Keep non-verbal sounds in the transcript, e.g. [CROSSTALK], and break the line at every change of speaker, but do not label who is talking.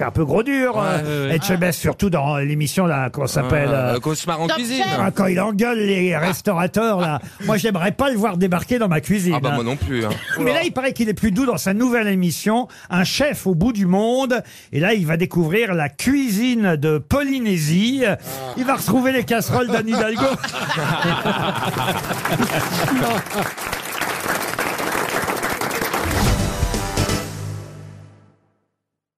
fait un peu gros dur.
Ouais,
euh,
ouais,
ah. surtout dans l'émission là, comment ah, s'appelle
Euh,
euh,
en cuisine.
Ah, quand il engueule les restaurateurs là, [LAUGHS] moi j'aimerais pas le voir débarquer dans ma cuisine.
Ah bah
hein.
moi non plus. hein. [LAUGHS]
Mais là, il paraît qu'il est plus doux dans sa nouvelle émission, Un chef au bout du monde. Et là, il va découvrir la cuisine de Polynésie. Il va retrouver les casseroles d'Anne Hidalgo. [LAUGHS]